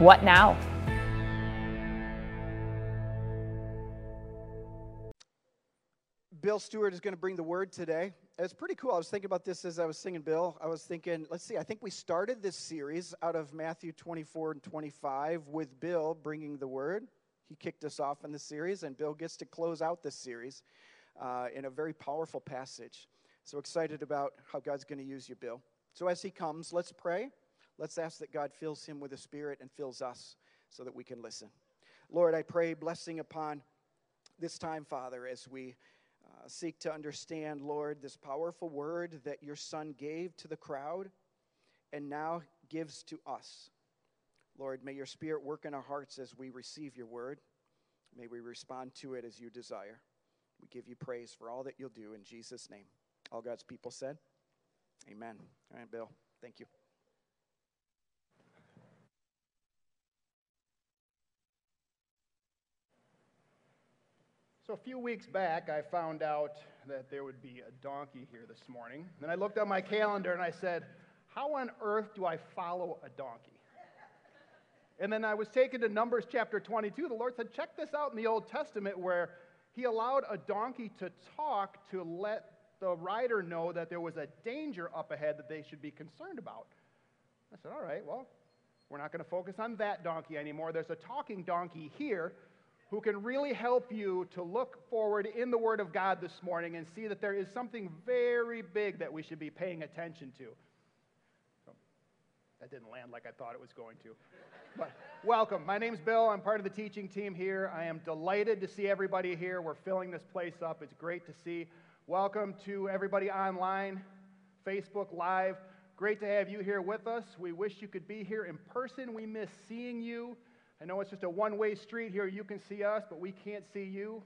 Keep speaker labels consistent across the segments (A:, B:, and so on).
A: What now?
B: Bill Stewart is going to bring the word today. It's pretty cool. I was thinking about this as I was singing Bill. I was thinking, let's see, I think we started this series out of Matthew 24 and 25 with Bill bringing the word. He kicked us off in the series, and Bill gets to close out this series uh, in a very powerful passage. So excited about how God's going to use you, Bill. So as he comes, let's pray. Let's ask that God fills him with the Spirit and fills us so that we can listen. Lord, I pray blessing upon this time, Father, as we uh, seek to understand, Lord, this powerful word that your Son gave to the crowd and now gives to us. Lord, may your Spirit work in our hearts as we receive your word. May we respond to it as you desire. We give you praise for all that you'll do in Jesus' name. All God's people said, Amen. All right, Bill. Thank you.
C: So, a few weeks back, I found out that there would be a donkey here this morning. Then I looked at my calendar and I said, How on earth do I follow a donkey? And then I was taken to Numbers chapter 22. The Lord said, Check this out in the Old Testament where He allowed a donkey to talk to let the rider know that there was a danger up ahead that they should be concerned about. I said, All right, well, we're not going to focus on that donkey anymore. There's a talking donkey here who can really help you to look forward in the Word of God this morning and see that there is something very big that we should be paying attention to. So, that didn't land like I thought it was going to. But welcome. My name's Bill. I'm part of the teaching team here. I am delighted to see everybody here. We're filling this place up. It's great to see. Welcome to everybody online, Facebook Live. Great to have you here with us. We wish you could be here in person. We miss seeing you. I know it's just a one way street here. You can see us, but we can't see you.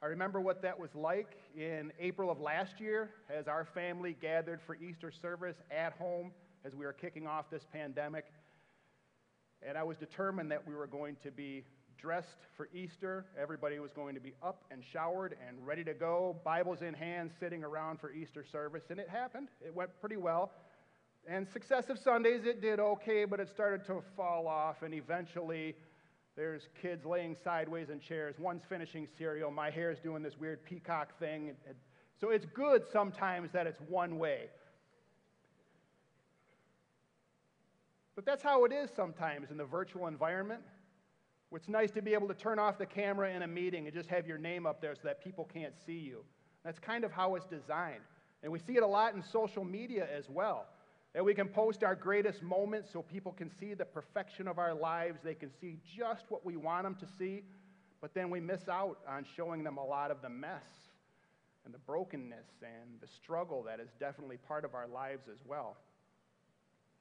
C: I remember what that was like in April of last year as our family gathered for Easter service at home as we were kicking off this pandemic. And I was determined that we were going to be dressed for Easter. Everybody was going to be up and showered and ready to go, Bibles in hand, sitting around for Easter service. And it happened. It went pretty well. And successive Sundays, it did okay, but it started to fall off. And eventually, there's kids laying sideways in chairs. One's finishing cereal. My hair's doing this weird peacock thing. So it's good sometimes that it's one way. But that's how it is sometimes in the virtual environment. It's nice to be able to turn off the camera in a meeting and just have your name up there so that people can't see you. That's kind of how it's designed. And we see it a lot in social media as well. That we can post our greatest moments so people can see the perfection of our lives. They can see just what we want them to see. But then we miss out on showing them a lot of the mess and the brokenness and the struggle that is definitely part of our lives as well.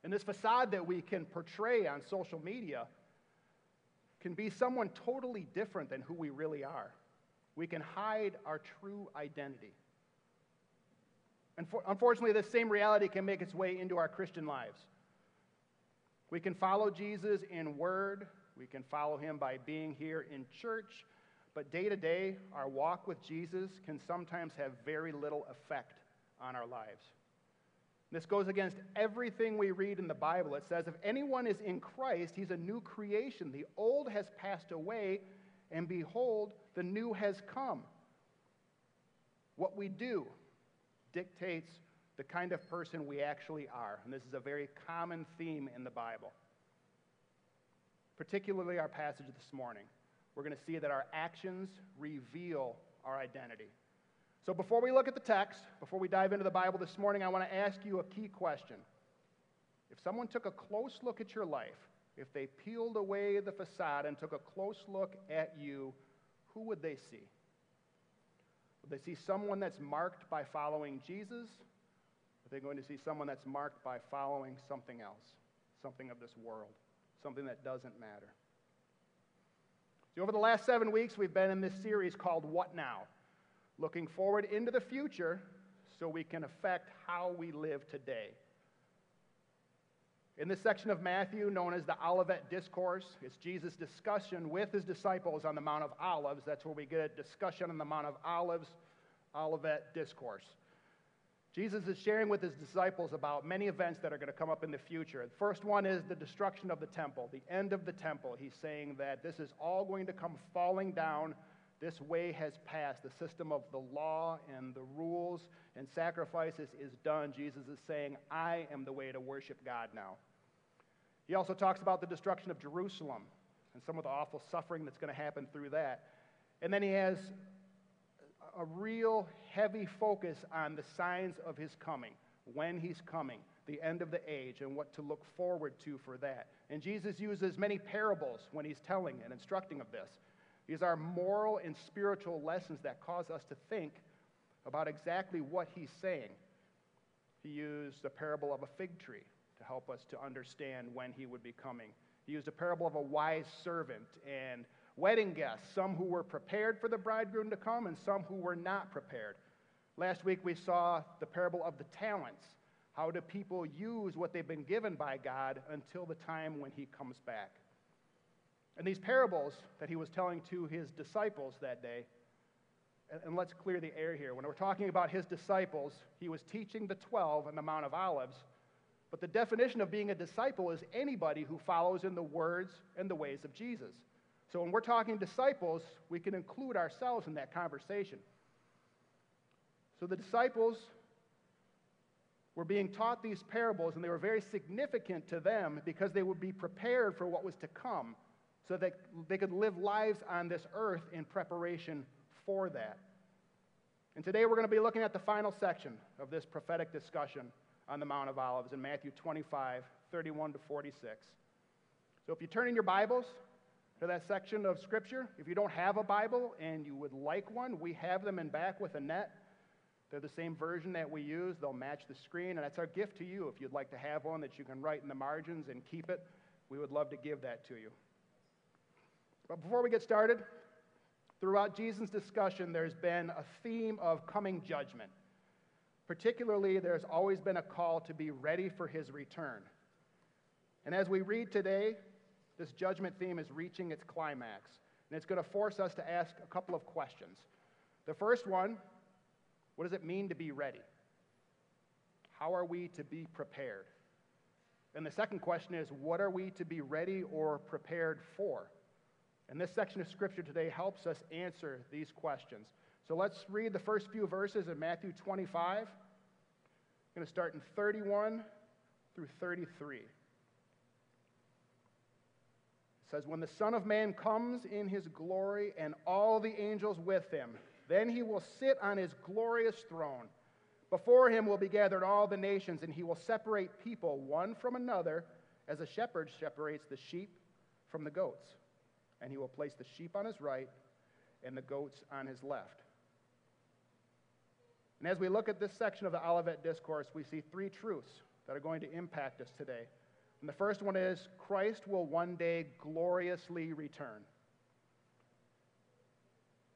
C: And this facade that we can portray on social media can be someone totally different than who we really are. We can hide our true identity. And for, unfortunately, this same reality can make its way into our Christian lives. We can follow Jesus in word, we can follow him by being here in church, but day to day, our walk with Jesus can sometimes have very little effect on our lives. This goes against everything we read in the Bible. It says, if anyone is in Christ, he's a new creation. The old has passed away, and behold, the new has come. What we do dictates the kind of person we actually are. And this is a very common theme in the Bible, particularly our passage this morning. We're going to see that our actions reveal our identity. So before we look at the text, before we dive into the Bible this morning, I want to ask you a key question. If someone took a close look at your life, if they peeled away the facade and took a close look at you, who would they see? Would they see someone that's marked by following Jesus? Are they going to see someone that's marked by following something else, something of this world? something that doesn't matter. See, over the last seven weeks, we've been in this series called What Now? Looking forward into the future so we can affect how we live today. In this section of Matthew, known as the Olivet Discourse, it's Jesus' discussion with his disciples on the Mount of Olives. That's where we get discussion on the Mount of Olives, Olivet Discourse. Jesus is sharing with his disciples about many events that are going to come up in the future. The first one is the destruction of the temple, the end of the temple. He's saying that this is all going to come falling down. This way has passed. The system of the law and the rules and sacrifices is done. Jesus is saying, I am the way to worship God now. He also talks about the destruction of Jerusalem and some of the awful suffering that's going to happen through that. And then he has a real heavy focus on the signs of his coming, when he's coming, the end of the age, and what to look forward to for that. And Jesus uses many parables when he's telling and instructing of this. These are moral and spiritual lessons that cause us to think about exactly what he's saying. He used the parable of a fig tree to help us to understand when he would be coming. He used a parable of a wise servant and wedding guests, some who were prepared for the bridegroom to come and some who were not prepared. Last week we saw the parable of the talents. How do people use what they've been given by God until the time when he comes back? And these parables that he was telling to his disciples that day, and let's clear the air here. When we're talking about his disciples, he was teaching the 12 on the Mount of Olives, but the definition of being a disciple is anybody who follows in the words and the ways of Jesus. So when we're talking disciples, we can include ourselves in that conversation. So the disciples were being taught these parables, and they were very significant to them because they would be prepared for what was to come so that they could live lives on this earth in preparation for that. And today we're going to be looking at the final section of this prophetic discussion on the Mount of Olives in Matthew 25, 31 to 46. So if you turn in your Bibles, to that section of Scripture. If you don't have a Bible and you would like one, we have them in back with a net. They're the same version that we use. They'll match the screen, and that's our gift to you. If you'd like to have one that you can write in the margins and keep it, we would love to give that to you. But before we get started, throughout Jesus' discussion, there's been a theme of coming judgment. Particularly, there's always been a call to be ready for his return. And as we read today, this judgment theme is reaching its climax. And it's going to force us to ask a couple of questions. The first one what does it mean to be ready? How are we to be prepared? And the second question is what are we to be ready or prepared for? And this section of Scripture today helps us answer these questions. So let's read the first few verses of Matthew 25. I'm going to start in 31 through 33 It says, When the Son of Man comes in his glory and all the angels with him, then he will sit on his glorious throne. Before him will be gathered all the nations, and he will separate people one from another as a shepherd separates the sheep from the goats. And he will place the sheep on his right and the goats on his left. And as we look at this section of the Olivet Discourse, we see three truths that are going to impact us today. And the first one is Christ will one day gloriously return.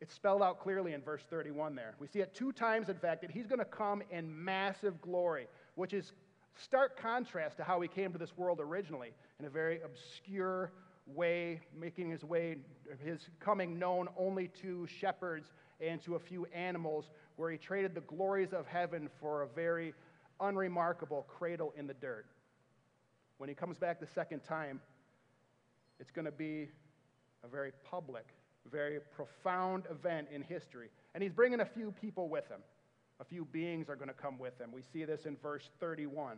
C: It's spelled out clearly in verse 31 there. We see it two times, in fact, that he's going to come in massive glory, which is stark contrast to how he came to this world originally in a very obscure way, making his way, his coming known only to shepherds and to a few animals, where he traded the glories of heaven for a very unremarkable cradle in the dirt. When he comes back the second time, it's going to be a very public, very profound event in history. And he's bringing a few people with him. A few beings are going to come with him. We see this in verse 31.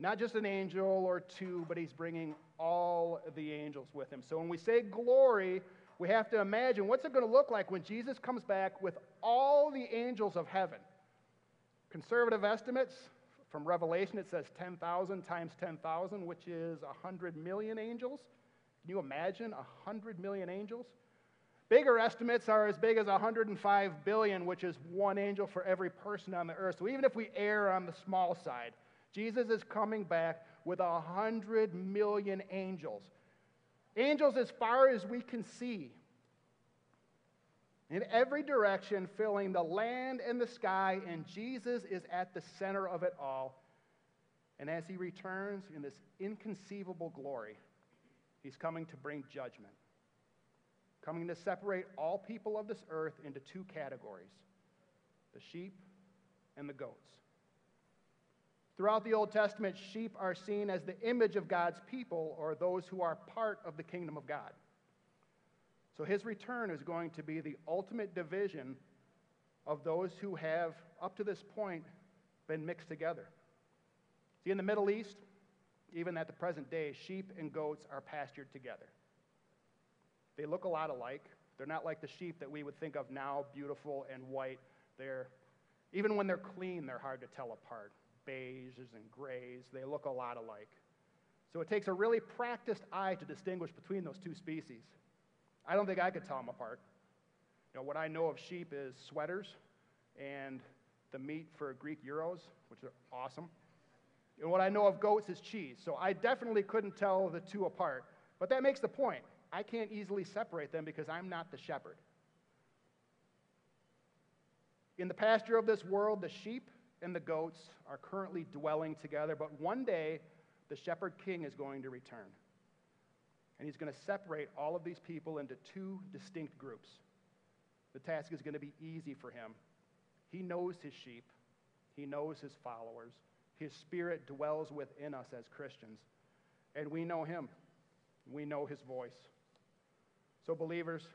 C: Not just an angel or two, but he's bringing all the angels with him. So when we say glory, we have to imagine what's it going to look like when Jesus comes back with all the angels of heaven. Conservative estimates from Revelation, it says 10,000 times 10,000, which is 100 million angels. Can you imagine 100 million angels? Bigger estimates are as big as 105 billion, which is one angel for every person on the earth. So even if we err on the small side, Jesus is coming back with a hundred million angels. Angels as far as we can see. In every direction, filling the land and the sky, and Jesus is at the center of it all. And as he returns in this inconceivable glory, he's coming to bring judgment, coming to separate all people of this earth into two categories the sheep and the goats. Throughout the Old Testament, sheep are seen as the image of God's people or those who are part of the kingdom of God. So his return is going to be the ultimate division of those who have, up to this point, been mixed together. See, in the Middle East, even at the present day, sheep and goats are pastured together. They look a lot alike. They're not like the sheep that we would think of now, beautiful and white. They're, even when they're clean, they're hard to tell apart. Beiges and grays, they look a lot alike. So it takes a really practiced eye to distinguish between those two species. I don't think I could tell them apart. You know, what I know of sheep is sweaters and the meat for Greek gyros, which are awesome. And what I know of goats is cheese. So I definitely couldn't tell the two apart. But that makes the point. I can't easily separate them because I'm not the shepherd. In the pasture of this world, the sheep and the goats are currently dwelling together, but one day the shepherd king is going to return. And he's going to separate all of these people into two distinct groups. The task is going to be easy for him. He knows his sheep, he knows his followers. His spirit dwells within us as Christians. And we know him, we know his voice. So, believers,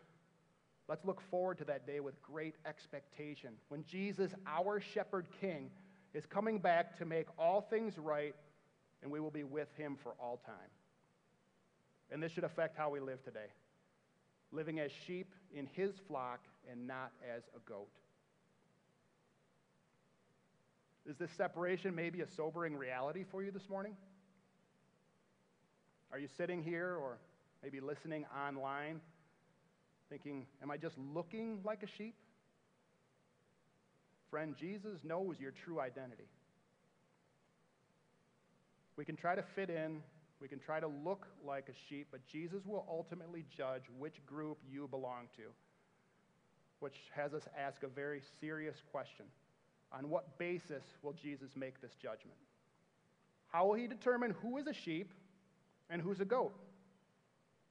C: let's look forward to that day with great expectation when Jesus, our shepherd king, is coming back to make all things right, and we will be with him for all time. And this should affect how we live today living as sheep in his flock and not as a goat. Is this separation maybe a sobering reality for you this morning? Are you sitting here or maybe listening online thinking, Am I just looking like a sheep? Friend, Jesus knows your true identity. We can try to fit in we can try to look like a sheep, but Jesus will ultimately judge which group you belong to, which has us ask a very serious question. On what basis will Jesus make this judgment? How will he determine who is a sheep and who's a goat?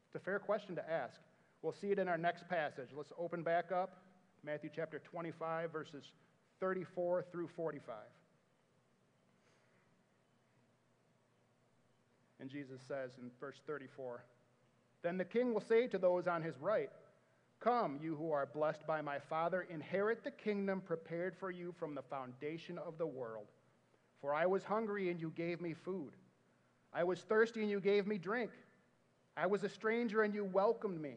C: It's a fair question to ask. We'll see it in our next passage. Let's open back up Matthew chapter 25, verses 34 through 45. And Jesus says in verse 34 Then the king will say to those on his right, Come, you who are blessed by my Father, inherit the kingdom prepared for you from the foundation of the world. For I was hungry, and you gave me food. I was thirsty, and you gave me drink. I was a stranger, and you welcomed me.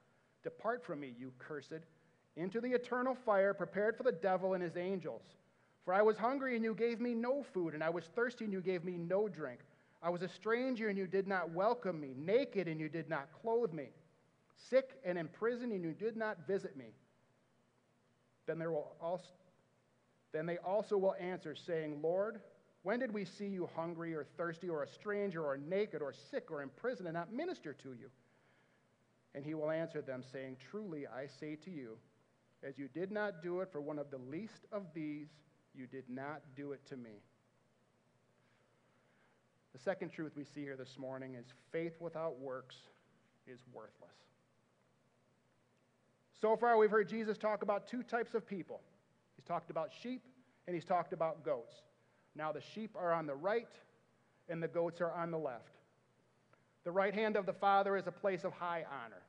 C: Depart from me, you cursed, into the eternal fire prepared for the devil and his angels. For I was hungry, and you gave me no food, and I was thirsty, and you gave me no drink. I was a stranger, and you did not welcome me, naked, and you did not clothe me, sick and in prison, and you did not visit me. Then, there will also, then they also will answer, saying, Lord, when did we see you hungry or thirsty or a stranger or naked or sick or in prison and not minister to you? And he will answer them, saying, Truly I say to you, as you did not do it for one of the least of these, you did not do it to me. The second truth we see here this morning is faith without works is worthless. So far, we've heard Jesus talk about two types of people. He's talked about sheep and he's talked about goats. Now, the sheep are on the right and the goats are on the left. The right hand of the Father is a place of high honor.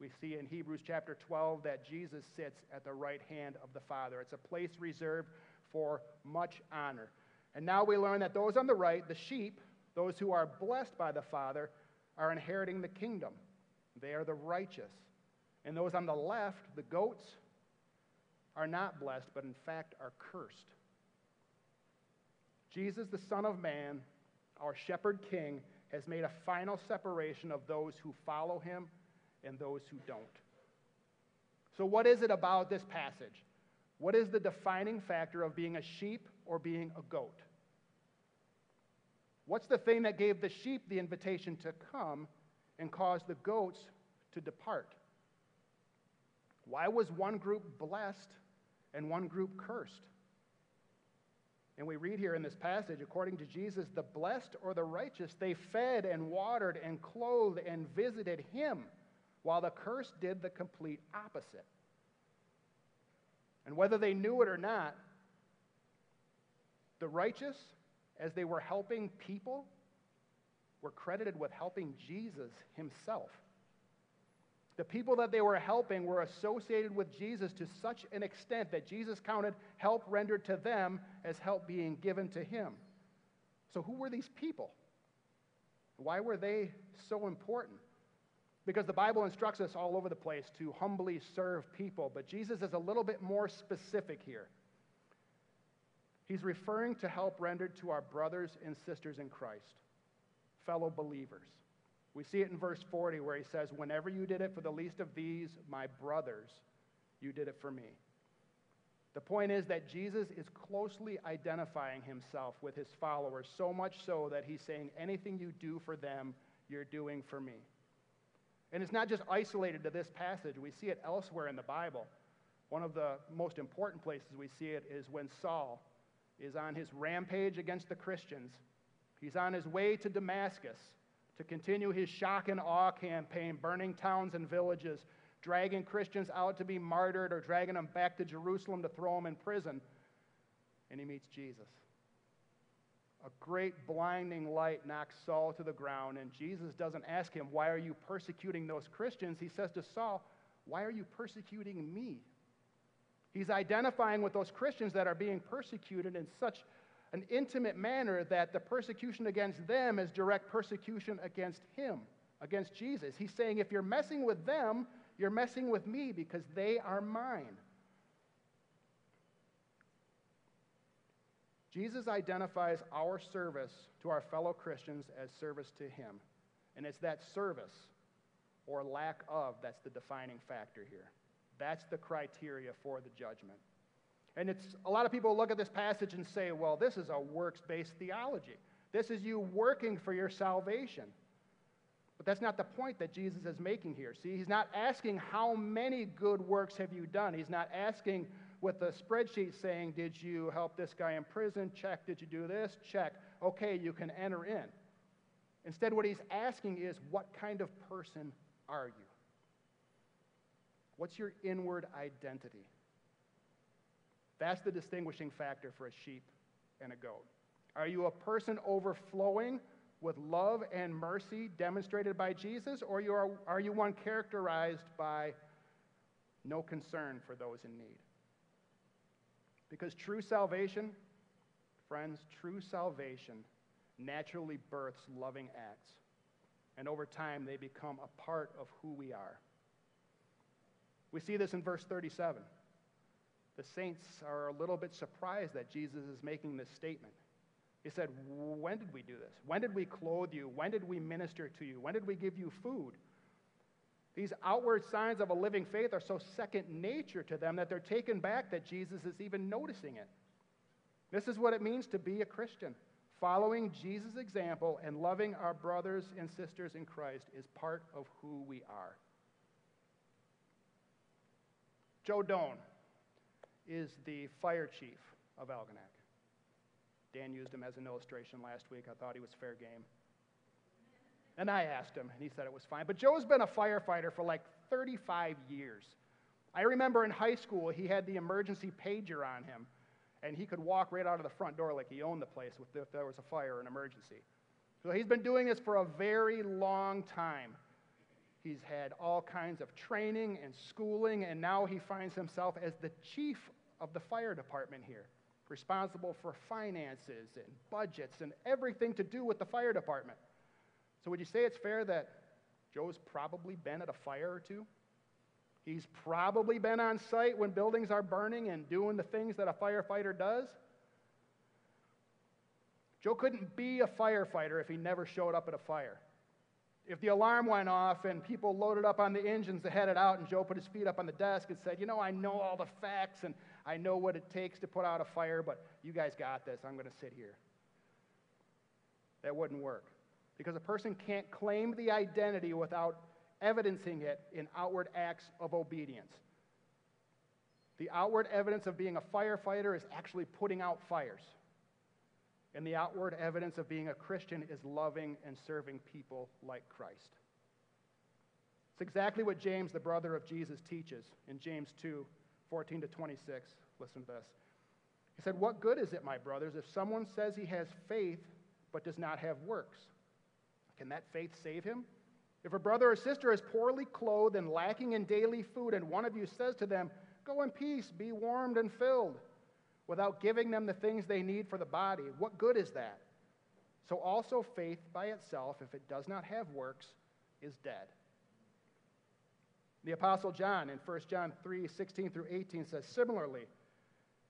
C: We see in Hebrews chapter 12 that Jesus sits at the right hand of the Father. It's a place reserved for much honor. And now we learn that those on the right, the sheep, Those who are blessed by the Father are inheriting the kingdom. They are the righteous. And those on the left, the goats, are not blessed, but in fact are cursed. Jesus, the Son of Man, our shepherd king, has made a final separation of those who follow him and those who don't. So, what is it about this passage? What is the defining factor of being a sheep or being a goat? What's the thing that gave the sheep the invitation to come and caused the goats to depart? Why was one group blessed and one group cursed? And we read here in this passage, according to Jesus, the blessed or the righteous, they fed and watered and clothed and visited him, while the cursed did the complete opposite. And whether they knew it or not, the righteous, as they were helping people, were credited with helping Jesus himself. The people that they were helping were associated with Jesus to such an extent that Jesus counted help rendered to them as help being given to him. So, who were these people? Why were they so important? Because the Bible instructs us all over the place to humbly serve people, but Jesus is a little bit more specific here. He's referring to help rendered to our brothers and sisters in Christ, fellow believers. We see it in verse 40 where he says, Whenever you did it for the least of these, my brothers, you did it for me. The point is that Jesus is closely identifying himself with his followers, so much so that he's saying, Anything you do for them, you're doing for me. And it's not just isolated to this passage, we see it elsewhere in the Bible. One of the most important places we see it is when Saul is on his rampage against the Christians. He's on his way to Damascus to continue his shock and awe campaign, burning towns and villages, dragging Christians out to be martyred or dragging them back to Jerusalem to throw them in prison. And he meets Jesus. A great blinding light knocks Saul to the ground, and Jesus doesn't ask him, Why are you persecuting those Christians? He says to Saul, Why are you persecuting me? He's identifying with those Christians that are being persecuted in such an intimate manner that the persecution against them is direct persecution against him, against Jesus. He's saying, if you're messing with them, you're messing with me because they are mine. Jesus identifies our service to our fellow Christians as service to him. And it's that service or lack of that's the defining factor here. That's the criteria for the judgment. And it's a lot of people look at this passage and say, well, this is a works based theology. This is you working for your salvation. But that's not the point that Jesus is making here. See, he's not asking how many good works have you done. He's not asking with a spreadsheet saying, Did you help this guy in prison? Check. Did you do this? Check. Okay, you can enter in. Instead, what he's asking is, What kind of person are you? What's your inward identity? That's the distinguishing factor for a sheep and a goat. Are you a person overflowing with love and mercy demonstrated by Jesus, or you are, are you one characterized by no concern for those in need? Because true salvation, friends, true salvation naturally births loving acts. And over time, they become a part of who we are. We see this in verse 37 the saints are a little bit surprised that Jesus is making this statement. He said, When did we do this? When did we clothe you? When did we minister to you? When did we give you food? These outward signs of a living faith are so second nature to them that they're taken back that Jesus is even noticing it. This is what it means to be a Christian. Following Jesus' example and loving our brothers and sisters in Christ is part of who we are. Joe Doan, is the fire chief of Algonac. Dan used him as an illustration last week. I thought he was fair game. And I asked him, and he said it was fine. But Joe's been a firefighter for like 35 years. I remember in high school, he had the emergency pager on him, and he could walk right out of the front door like he owned the place if there was a fire or an emergency. So he's been doing this for a very long time. He's had all kinds of training and schooling, and now he finds himself as the chief of the fire department here. responsible for finances and budgets and everything to do with the fire department. So, would you say it's fair that Joe's probably been at a fire or two? He's probably been on site when buildings are burning and doing the things that a firefighter does. Joe couldn't be a firefighter if he never showed up at a fire. If the alarm went off and people loaded up on the engines to head it out, and Joe put his feet up on the desk and said, You know, I know all the facts and I know what it takes to put out a fire, but you guys got this. I'm going to sit here. That wouldn't work. Because a person can't claim the identity without evidencing it in outward acts of obedience. The outward evidence of being a firefighter is actually putting out fires. And the outward evidence of being a Christian is loving and serving people like Christ. It's exactly what James, the brother of Jesus, teaches in James 2 14 to 26. Listen to this. He said, What good is it, my brothers, if someone says he has faith but does not have works? Can that faith save him? If a brother or sister is poorly clothed and lacking in daily food, and one of you says to them, Go in peace, be warmed and filled, without giving them the things they need for the body. What good is that? So also faith by itself, if it does not have works, is dead. The Apostle John in 1 John 3 16 through 18 says, similarly,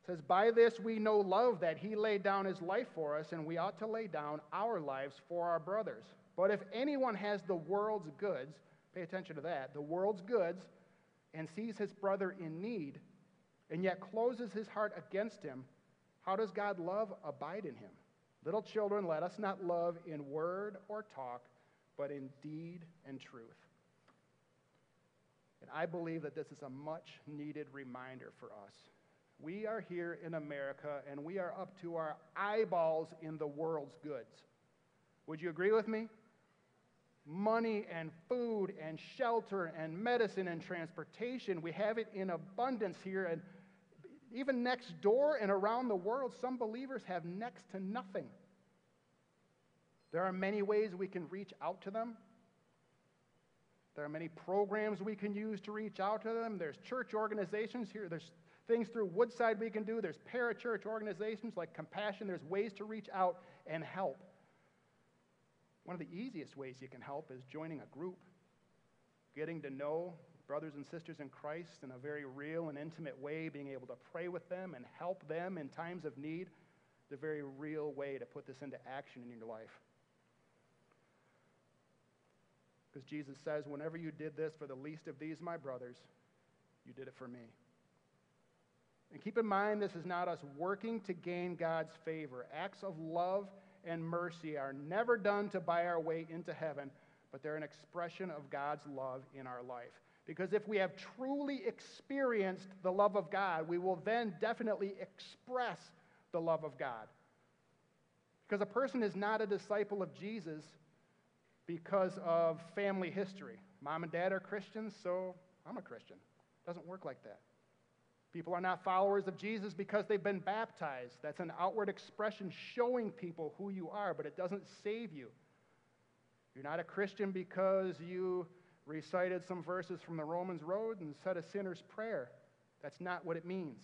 C: says, By this we know love that he laid down his life for us, and we ought to lay down our lives for our brothers. But if anyone has the world's goods, pay attention to that, the world's goods, and sees his brother in need, and yet closes his heart against him, how does God love abide in him? Little children, let us not love in word or talk, but in deed and truth. And I believe that this is a much needed reminder for us. We are here in America and we are up to our eyeballs in the world's goods. Would you agree with me? Money and food and shelter and medicine and transportation, we have it in abundance here. And even next door and around the world, some believers have next to nothing. There are many ways we can reach out to them. There are many programs we can use to reach out to them. There's church organizations here. There's things through Woodside we can do. There's parachurch organizations like Compassion. There's ways to reach out and help. One of the easiest ways you can help is joining a group, getting to know brothers and sisters in Christ in a very real and intimate way, being able to pray with them and help them in times of need. The very real way to put this into action in your life. Because Jesus says, Whenever you did this for the least of these, my brothers, you did it for me. And keep in mind, this is not us working to gain God's favor. Acts of love and mercy are never done to buy our way into heaven, but they're an expression of God's love in our life. Because if we have truly experienced the love of God, we will then definitely express the love of God. Because a person is not a disciple of Jesus because of family history. Mom and dad are Christians, so I'm a Christian. It doesn't work like that. People are not followers of Jesus because they've been baptized. That's an outward expression showing people who you are, but it doesn't save you. You're not a Christian because you recited some verses from the Romans Road and said a sinner's prayer. That's not what it means.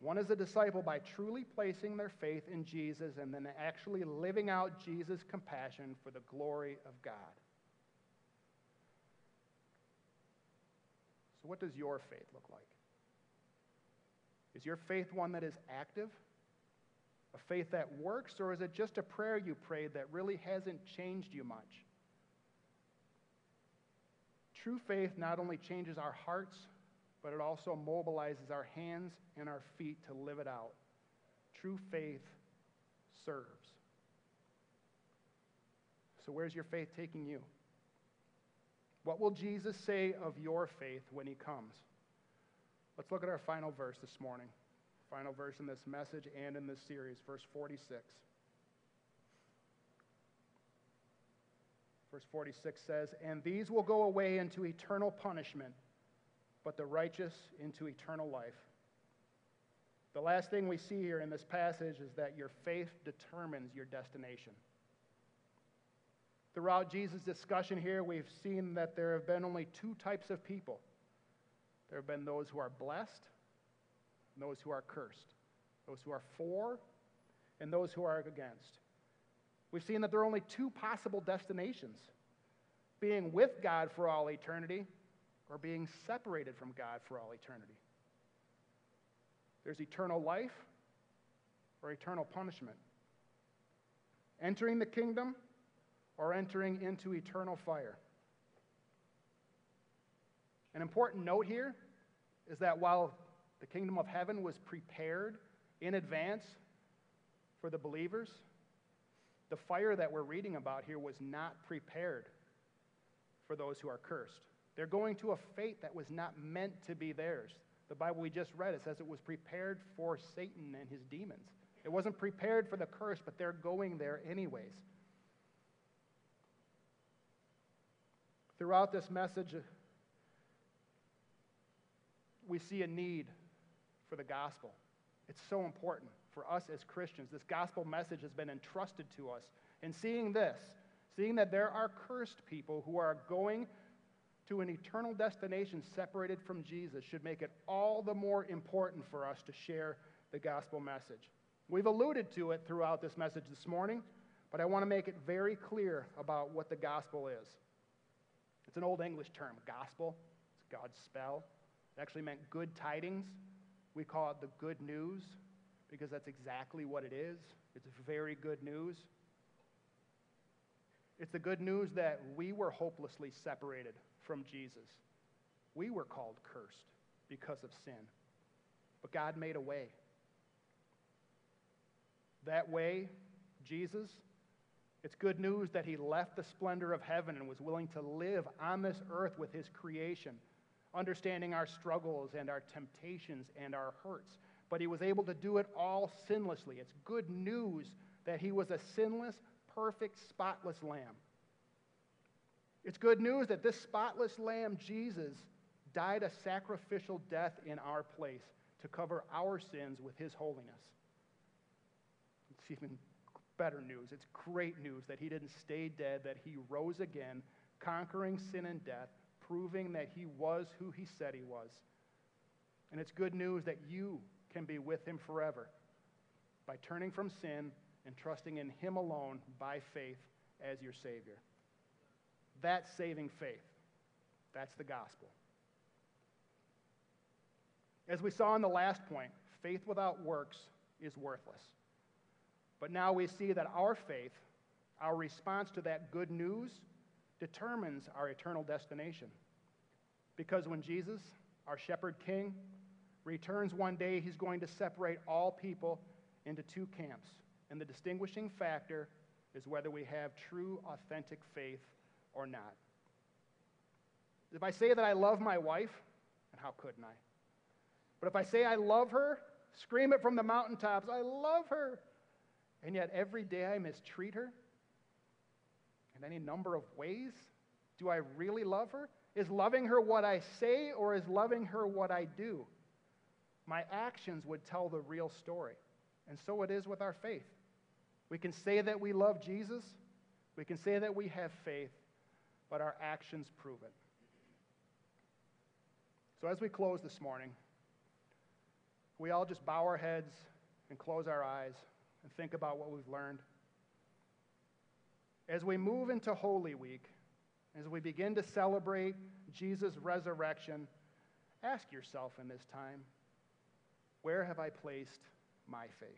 C: One is a disciple by truly placing their faith in Jesus and then actually living out Jesus' compassion for the glory of God. So, what does your faith look like? Is your faith one that is active? A faith that works? Or is it just a prayer you prayed that really hasn't changed you much? True faith not only changes our hearts, but it also mobilizes our hands and our feet to live it out. True faith serves. So, where's your faith taking you? What will Jesus say of your faith when he comes? Let's look at our final verse this morning. Final verse in this message and in this series, verse 46. Verse 46 says, And these will go away into eternal punishment but the righteous into eternal life. The last thing we see here in this passage is that your faith determines your destination. Throughout Jesus' discussion here, we've seen that there have been only two types of people there have been those who are blessed, and those who are cursed, those who are for and those who are against. We've seen that there are only two possible destinations being with God for all eternity or being separated from God for all eternity. There's eternal life or eternal punishment. Entering the kingdom or entering into eternal fire. An important note here is that while the kingdom of heaven was prepared in advance for the believers, the fire that we're reading about here was not prepared for those who are cursed. They're going to a fate that was not meant to be theirs. The Bible we just read, it says it was prepared for Satan and his demons. It wasn't prepared for the curse, but they're going there anyways. Throughout this message, we see a need for the gospel. It's so important for us as Christians. This gospel message has been entrusted to us. And seeing this, seeing that there are cursed people who are going to an eternal destination separated from Jesus, should make it all the more important for us to share the gospel message. We've alluded to it throughout this message this morning, but I want to make it very clear about what the gospel is. It's an old English term, gospel. It's God's spell. It actually meant good tidings. We call it the good news because that's exactly what it is. It's very good news. It's the good news that we were hopelessly separated from Jesus. We were called cursed because of sin. But God made a way. That way, Jesus, it's good news that he left the splendor of heaven and was willing to live on this earth with his creation, understanding our struggles and our temptations and our hurts but he was able to do it all sinlessly. It's good news that he was a sinless, perfect, spotless lamb. It's good news that this spotless lamb, Jesus, died a sacrificial death in our place to cover our sins with his holiness. It's even better news. It's great news that he didn't stay dead, that he rose again, conquering sin and death, proving that he was who he said he was. And it's good news that you can be with him forever by turning from sin and trusting in him alone by faith as your Savior. That's saving faith. That's the gospel. As we saw in the last point, faith without works is worthless. But now we see that our faith, our response to that good news, determines our eternal destination. Because when Jesus, our shepherd king, returns one day, he's going to separate all people into two camps. And the distinguishing factor is whether we have true, authentic faith or not. If I say that I love my wife, and how couldn't I? But if I say I love her, scream it from the mountaintops, I love her, and yet every day I mistreat her in any number of ways, do I really love her? Is loving her what I say, or is loving her what I do? my actions would tell the real story. And so it is with our faith. We can say that we love Jesus, we can say that we have faith, but our actions prove it. So as we close this morning, we all just bow our heads and close our eyes and think about what we've learned. As we move into Holy Week, as we begin to celebrate Jesus' resurrection, ask yourself in this time where have I placed my faith?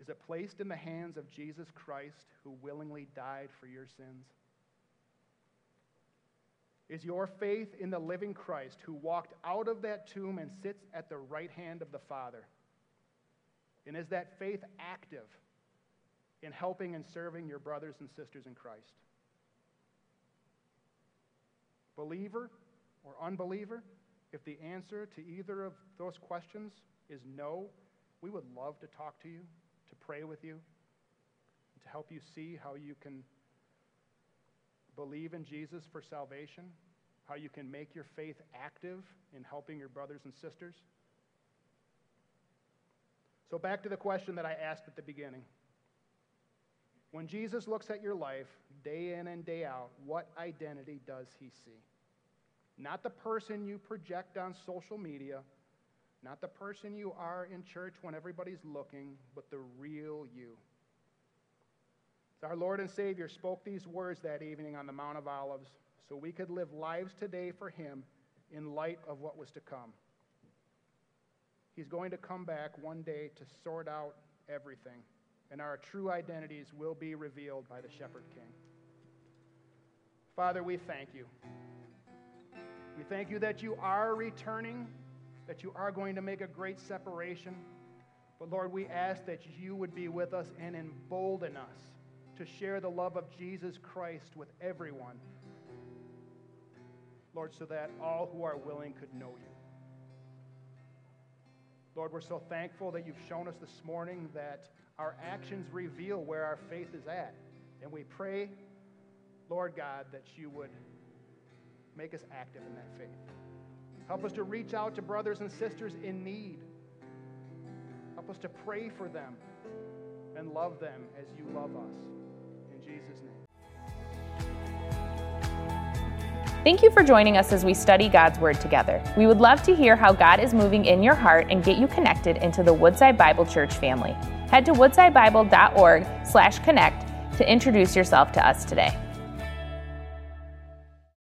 C: Is it placed in the hands of Jesus Christ who willingly died for your sins? Is your faith in the living Christ who walked out of that tomb and sits at the right hand of the Father? And is that faith active in helping and serving your brothers and sisters in Christ? Believer or unbeliever? If the answer to either of those questions is no, we would love to talk to you, to pray with you, to help you see how you can believe in Jesus for salvation, how you can make your faith active in helping your brothers and sisters. So, back to the question that I asked at the beginning. When Jesus looks at your life day in and day out, what identity does he see? not the person you project on social media, Not the person you are in church when everybody's looking, but the real you. Our Lord and Savior spoke these words that evening on the Mount of Olives so we could live lives today for Him in light of what was to come. He's going to come back one day to sort out everything, and our true identities will be revealed by the Shepherd King. Father, we thank you. We thank you that you are returning, that you are going to make a great separation. But Lord, we ask that you would be with us and embolden us to share the love of Jesus Christ with everyone. Lord, so that all who are willing could know you. Lord, we're so thankful that you've shown us this morning that our actions reveal where our faith is at. And we pray, Lord God, that you would make us active in that faith. Help us to reach out to brothers and sisters in need. Help us to pray for them and love them as you love us. In Jesus' name.
A: Thank you for joining us as we study God's Word together. We would love to hear how God is moving in your heart and get you connected into the Woodside Bible Church family. Head to woodsidebible.org/connect to introduce yourself to us today.